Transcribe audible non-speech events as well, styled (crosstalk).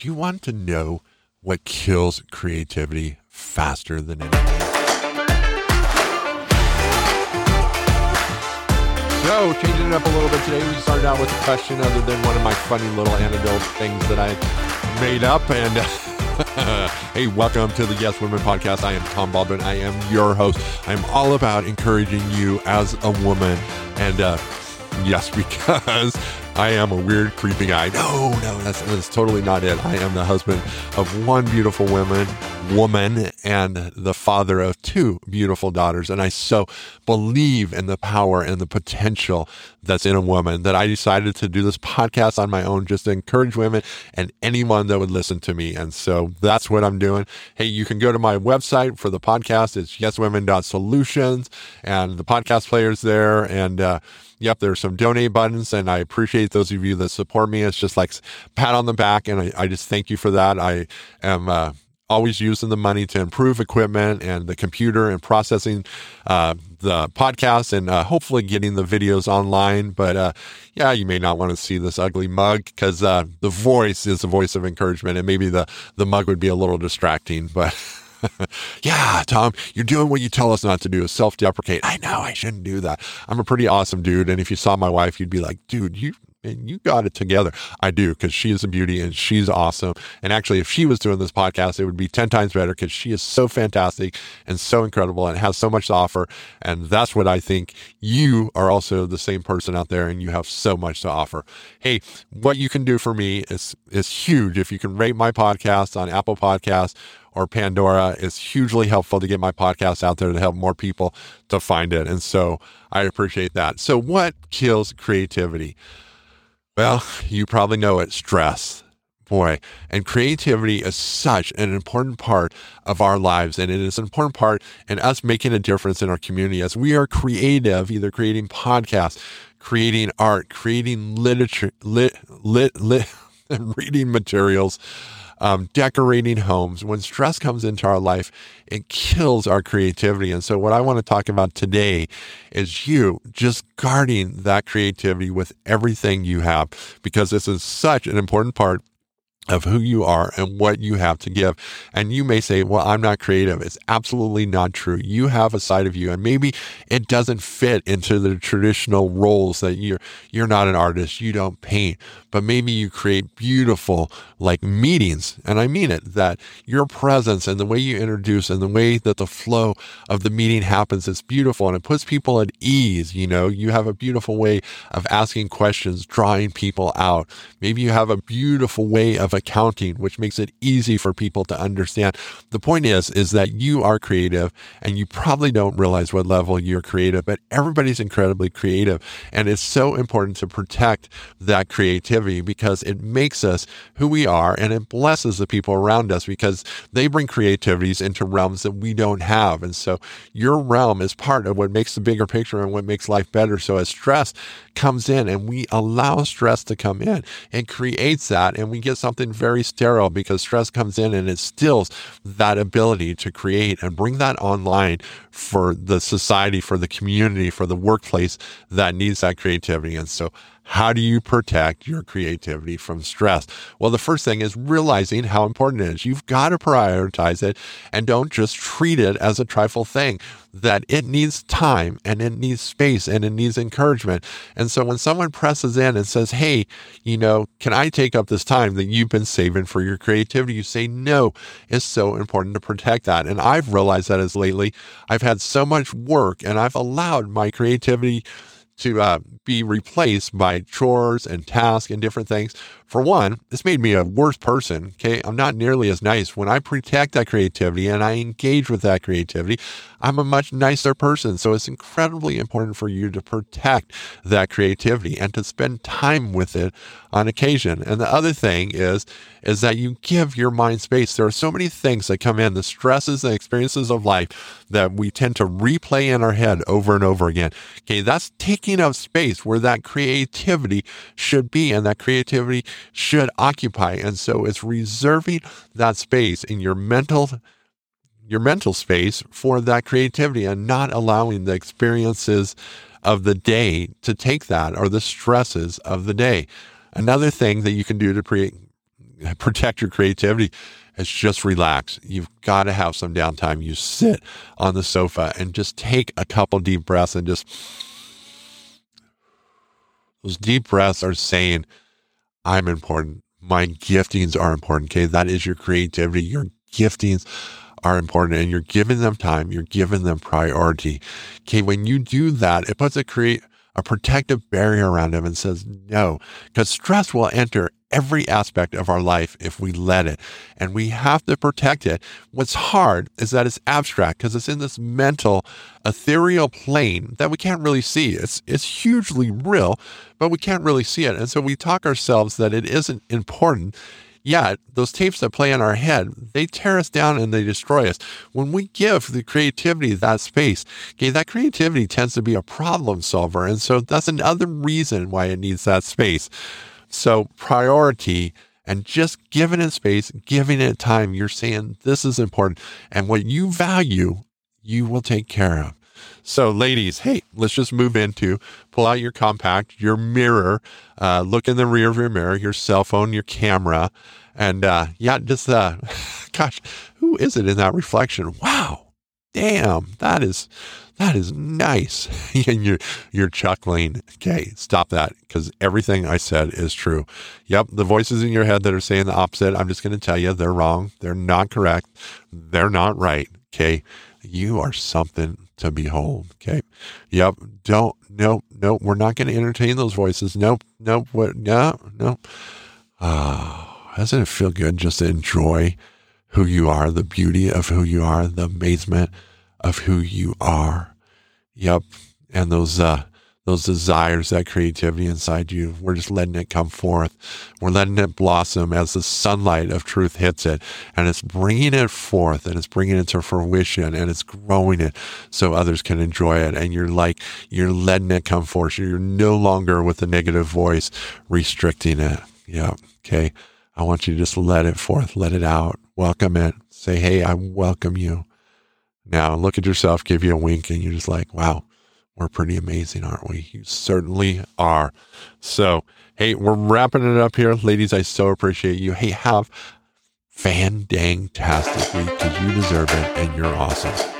Do you want to know what kills creativity faster than anything? So, changing it up a little bit today, we started out with a question other than one of my funny little anecdote things that I made up. And (laughs) hey, welcome to the Yes Women podcast. I am Tom Baldwin. I am your host. I'm all about encouraging you as a woman. And uh, yes, (laughs) because I am a weird, creepy guy. No, no, that's, that's totally not it. I am the husband of one beautiful woman, woman, and the father of two beautiful daughters. And I so believe in the power and the potential that's in a woman that I decided to do this podcast on my own just to encourage women and anyone that would listen to me. And so that's what I'm doing. Hey, you can go to my website for the podcast. It's yeswomen.solutions and the podcast players there. And, uh, Yep, there's some donate buttons, and I appreciate those of you that support me. It's just like pat on the back, and I, I just thank you for that. I am uh, always using the money to improve equipment and the computer and processing uh, the podcast and uh, hopefully getting the videos online. But uh, yeah, you may not want to see this ugly mug because uh, the voice is the voice of encouragement, and maybe the the mug would be a little distracting, but. (laughs) yeah, Tom, you're doing what you tell us not to do, is self deprecate. I know I shouldn't do that. I'm a pretty awesome dude. And if you saw my wife, you'd be like, dude, you, you got it together. I do because she is a beauty and she's awesome. And actually, if she was doing this podcast, it would be 10 times better because she is so fantastic and so incredible and has so much to offer. And that's what I think you are also the same person out there and you have so much to offer. Hey, what you can do for me is, is huge. If you can rate my podcast on Apple Podcasts or Pandora is hugely helpful to get my podcast out there to help more people to find it. And so I appreciate that. So, what kills creativity? Well, you probably know it stress. Boy, and creativity is such an important part of our lives, and it is an important part in us making a difference in our community as we are creative, either creating podcasts, creating art, creating literature, lit, lit, lit, (laughs) reading materials, um, decorating homes. When stress comes into our life, it kills our creativity. And so, what I want to talk about today is you just guarding that creativity with everything you have, because this is such an important part of who you are and what you have to give. And you may say, well, I'm not creative. It's absolutely not true. You have a side of you and maybe it doesn't fit into the traditional roles that you're, you're not an artist. You don't paint, but maybe you create beautiful like meetings. And I mean it that your presence and the way you introduce and the way that the flow of the meeting happens is beautiful and it puts people at ease. You know, you have a beautiful way of asking questions, drawing people out. Maybe you have a beautiful way of accounting, which makes it easy for people to understand. The point is, is that you are creative and you probably don't realize what level you're creative, but everybody's incredibly creative. And it's so important to protect that creativity because it makes us who we are and it blesses the people around us because they bring creativities into realms that we don't have. And so your realm is part of what makes the bigger picture and what makes life better. So as stress comes in and we allow stress to come in, it creates that and we get something very sterile because stress comes in and it stills that ability to create and bring that online for the society, for the community, for the workplace that needs that creativity. And so how do you protect your creativity from stress? Well, the first thing is realizing how important it is. You've got to prioritize it and don't just treat it as a trifle thing, that it needs time and it needs space and it needs encouragement. And so when someone presses in and says, Hey, you know, can I take up this time that you've been saving for your creativity? You say, No, it's so important to protect that. And I've realized that as lately I've had so much work and I've allowed my creativity to uh, be replaced by chores and tasks and different things. For one, this made me a worse person. Okay. I'm not nearly as nice. When I protect that creativity and I engage with that creativity, I'm a much nicer person. So it's incredibly important for you to protect that creativity and to spend time with it on occasion. And the other thing is, is that you give your mind space. There are so many things that come in, the stresses and experiences of life that we tend to replay in our head over and over again. Okay. That's taking up space where that creativity should be and that creativity should occupy. And so it's reserving that space in your mental your mental space for that creativity and not allowing the experiences of the day to take that or the stresses of the day. Another thing that you can do to pre- (laughs) protect your creativity is just relax. You've got to have some downtime. You sit on the sofa and just take a couple deep breaths and just those deep breaths are saying, I'm important. My giftings are important. Okay. That is your creativity. Your giftings are important and you're giving them time. You're giving them priority. Okay. When you do that, it puts a create a protective barrier around them and says no, because stress will enter every aspect of our life if we let it. And we have to protect it. What's hard is that it's abstract because it's in this mental, ethereal plane that we can't really see. It's, it's hugely real, but we can't really see it. And so we talk ourselves that it isn't important. Yet, those tapes that play in our head, they tear us down and they destroy us. When we give the creativity that space, okay, that creativity tends to be a problem solver. And so that's another reason why it needs that space. So, priority and just giving it space, giving it time, you're saying this is important. And what you value, you will take care of. So, ladies, hey, let's just move into pull out your compact, your mirror, uh, look in the rear of your mirror, your cell phone, your camera, and uh, yeah, just uh, (laughs) gosh, who is it in that reflection? Wow, damn, that is that is nice. (laughs) and you're you're chuckling. Okay, stop that because everything I said is true. Yep, the voices in your head that are saying the opposite, I'm just going to tell you they're wrong. They're not correct. They're not right. Okay, you are something to behold. Okay. Yep. Don't, nope, nope. We're not going to entertain those voices. Nope, nope. What, no, no. Ah, oh, doesn't it feel good just to enjoy who you are, the beauty of who you are, the amazement of who you are? Yep. And those, uh, those desires, that creativity inside you. We're just letting it come forth. We're letting it blossom as the sunlight of truth hits it and it's bringing it forth and it's bringing it to fruition and it's growing it so others can enjoy it. And you're like, you're letting it come forth. You're no longer with the negative voice restricting it. Yeah. Okay. I want you to just let it forth, let it out, welcome it. Say, Hey, I welcome you. Now look at yourself, give you a wink, and you're just like, wow, we're pretty amazing, aren't we? You certainly are. So, hey, we're wrapping it up here. Ladies, I so appreciate you. Hey, have fan dang tastic week because you deserve it and you're awesome.